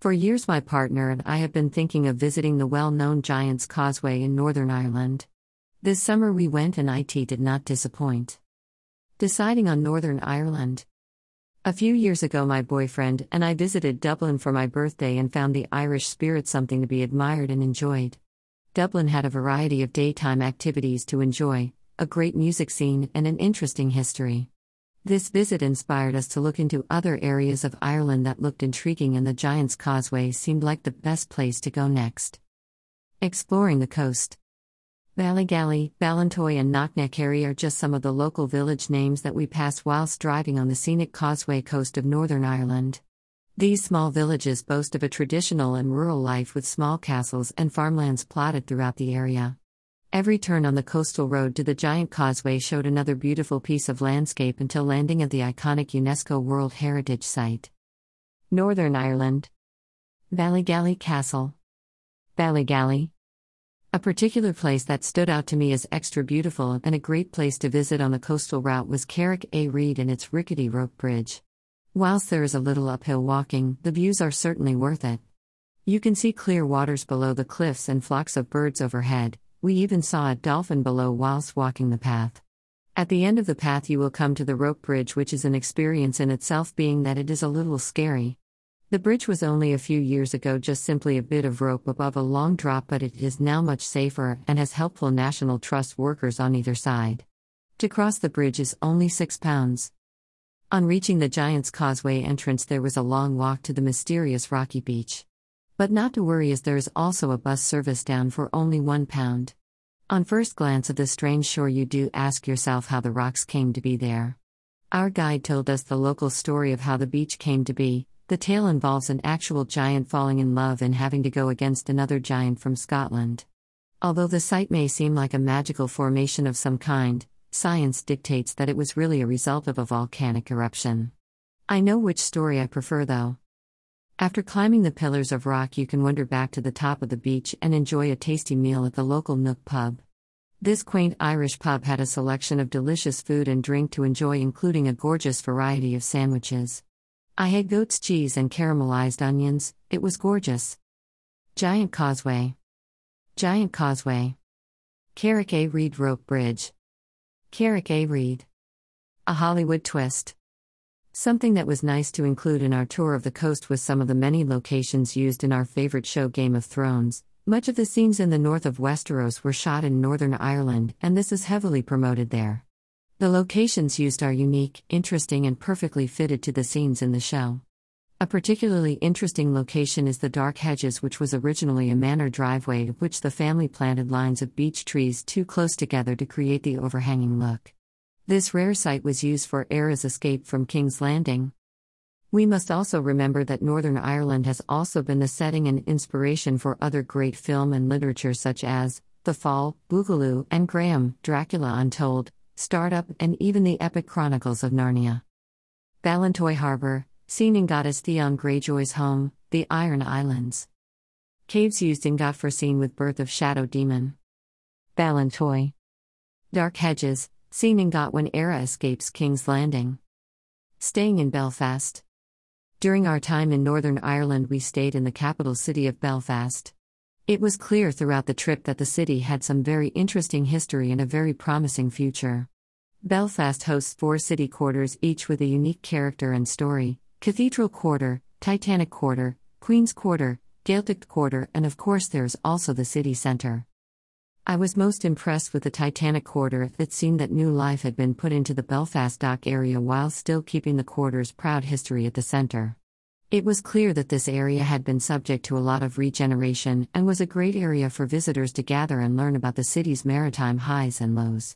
For years, my partner and I have been thinking of visiting the well known Giant's Causeway in Northern Ireland. This summer we went and IT did not disappoint. Deciding on Northern Ireland. A few years ago, my boyfriend and I visited Dublin for my birthday and found the Irish spirit something to be admired and enjoyed. Dublin had a variety of daytime activities to enjoy, a great music scene, and an interesting history. This visit inspired us to look into other areas of Ireland that looked intriguing, and the Giant's Causeway seemed like the best place to go next. Exploring the coast. Ballygally, Ballintoy, and Knocknacarry are just some of the local village names that we passed whilst driving on the scenic causeway coast of Northern Ireland. These small villages boast of a traditional and rural life with small castles and farmlands plotted throughout the area. Every turn on the coastal road to the giant causeway showed another beautiful piece of landscape until landing at the iconic UNESCO World Heritage Site. Northern Ireland Ballygally Castle. Ballygally, a particular place that stood out to me as extra beautiful and a great place to visit on the coastal route was Carrick-a-Rede and its rickety rope bridge. Whilst there is a little uphill walking, the views are certainly worth it. You can see clear waters below the cliffs and flocks of birds overhead. We even saw a dolphin below whilst walking the path. At the end of the path, you will come to the rope bridge, which is an experience in itself, being that it is a little scary. The bridge was only a few years ago just simply a bit of rope above a long drop, but it is now much safer and has helpful National Trust workers on either side. To cross the bridge is only six pounds. On reaching the Giant's Causeway entrance, there was a long walk to the mysterious rocky beach. But not to worry, as there is also a bus service down for only one pound. On first glance of this strange shore, you do ask yourself how the rocks came to be there. Our guide told us the local story of how the beach came to be, the tale involves an actual giant falling in love and having to go against another giant from Scotland. Although the site may seem like a magical formation of some kind, science dictates that it was really a result of a volcanic eruption. I know which story I prefer though. After climbing the pillars of rock, you can wander back to the top of the beach and enjoy a tasty meal at the local Nook pub. This quaint Irish pub had a selection of delicious food and drink to enjoy, including a gorgeous variety of sandwiches. I had goat's cheese and caramelized onions, it was gorgeous. Giant Causeway. Giant Causeway. Carrick-a-Rede Rope Bridge. Carrick-a-Rede. A Hollywood twist. Something that was nice to include in our tour of the coast was some of the many locations used in our favorite show Game of Thrones. Much of the scenes in the north of Westeros were shot in Northern Ireland, and this is heavily promoted there. The locations used are unique, interesting, and perfectly fitted to the scenes in the show. A particularly interesting location is the Dark Hedges, which was originally a manor driveway which the family planted lines of beech trees too close together to create the overhanging look. This rare site was used for Arya's escape from King's Landing. We must also remember that Northern Ireland has also been the setting and inspiration for other great film and literature such as The Fall, Boogaloo, and Graham, Dracula Untold, Startup, and even the epic chronicles of Narnia. Ballintoy Harbour, seen in goddess Theon Greyjoy's home, the Iron Islands. Caves used in GoT scene with birth of Shadow Demon. Ballintoy. Dark Hedges, seen in GoT when Arya escapes King's Landing. Staying in Belfast. During our time in Northern Ireland, we stayed in the capital city of Belfast. It was clear throughout the trip that the city had some very interesting history and a very promising future. Belfast hosts four city quarters, each with a unique character and story Cathedral Quarter, Titanic Quarter, Queen's Quarter, Gaeltacht Quarter, and of course, there's also the city centre. I was most impressed with the Titanic Quarter. It seemed that new life had been put into the Belfast dock area while still keeping the quarter's proud history at the centre. It was clear that this area had been subject to a lot of regeneration and was a great area for visitors to gather and learn about the city's maritime highs and lows.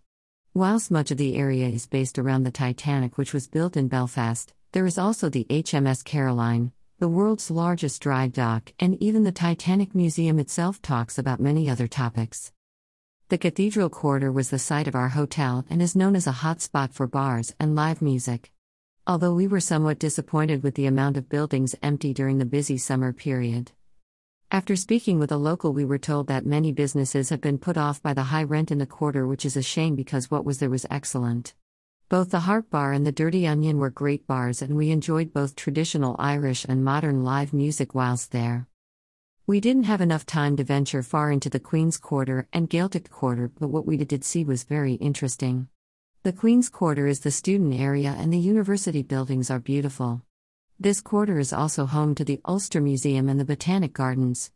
Whilst much of the area is based around the Titanic, which was built in Belfast, there is also the HMS Caroline, the world's largest dry dock, and even the Titanic Museum itself talks about many other topics. The Cathedral Quarter was the site of our hotel and is known as a hot spot for bars and live music. Although we were somewhat disappointed with the amount of buildings empty during the busy summer period. After speaking with a local, we were told that many businesses have been put off by the high rent in the quarter, which is a shame because what was there was excellent. Both the Harp Bar and the Dirty Onion were great bars, and we enjoyed both traditional Irish and modern live music whilst there. We didn't have enough time to venture far into the Queen's Quarter and Gaeltacht Quarter, but what we did see was very interesting. The Queen's Quarter is the student area, and the university buildings are beautiful. This quarter is also home to the Ulster Museum and the Botanic Gardens.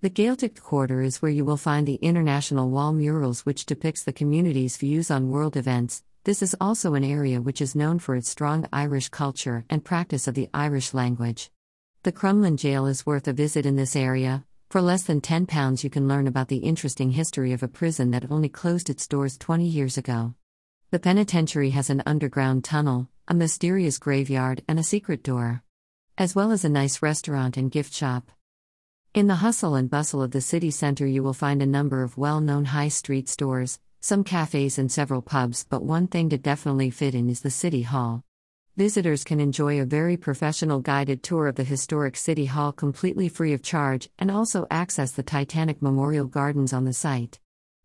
The Gaeltacht Quarter is where you will find the international wall murals, which depicts the community's views on world events, this is also an area which is known for its strong Irish culture and practice of the Irish language. The Crumlin Jail is worth a visit in this area. For less than £10, you can learn about the interesting history of a prison that only closed its doors 20 years ago. The penitentiary has an underground tunnel, a mysterious graveyard, and a secret door, as well as a nice restaurant and gift shop. In the hustle and bustle of the city center, you will find a number of well known high street stores, some cafes and several pubs, but one thing to definitely fit in is the City Hall. Visitors can enjoy a very professional guided tour of the historic City Hall completely free of charge and also access the Titanic Memorial Gardens on the site.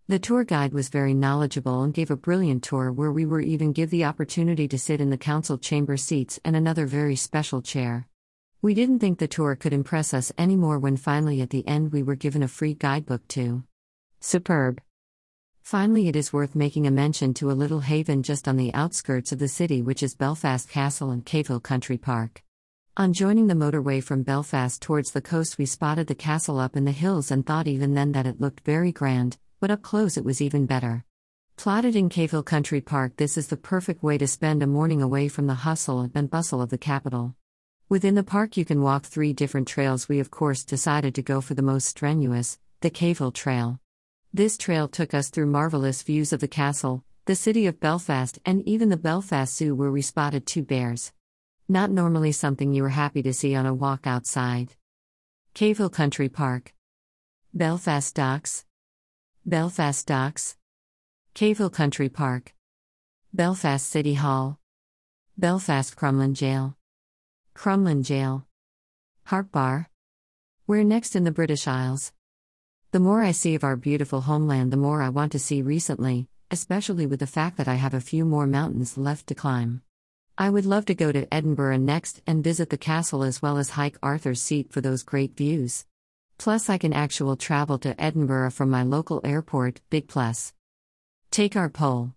The tour guide was very knowledgeable and gave a brilliant tour where we were even given the opportunity to sit in the council chamber seats and another very special chair. We didn't think the tour could impress us anymore when finally at the end we were given a free guidebook too. Superb. Finally, it is worth making a mention to a little haven just on the outskirts of the city, which is Belfast Castle and Cavehill Country Park. On joining the motorway from Belfast towards the coast, we spotted the castle up in the hills and thought even then that it looked very grand, but up close it was even better. Plotted in Cavehill Country Park, this is the perfect way to spend a morning away from the hustle and bustle of the capital. Within the park, you can walk three different trails. We, of course, decided to go for the most strenuous, the Cavehill Trail. This trail took us through marvelous views of the castle, the city of Belfast, and even the Belfast Zoo, where we spotted two bears. Not normally something you are happy to see on a walk outside. Cavehill Country Park. Belfast Docks. Belfast Docks. Cavehill Country Park. Belfast City Hall. Belfast Crumlin Jail. Crumlin Jail. Harp Bar. We're next in the British Isles. The more I see of our beautiful homeland, the more I want to see recently, especially with the fact that I have a few more mountains left to climb. I would love to go to Edinburgh next and visit the castle as well as hike Arthur's Seat for those great views. Plus, I can actual travel to Edinburgh from my local airport, big plus. Take our poll.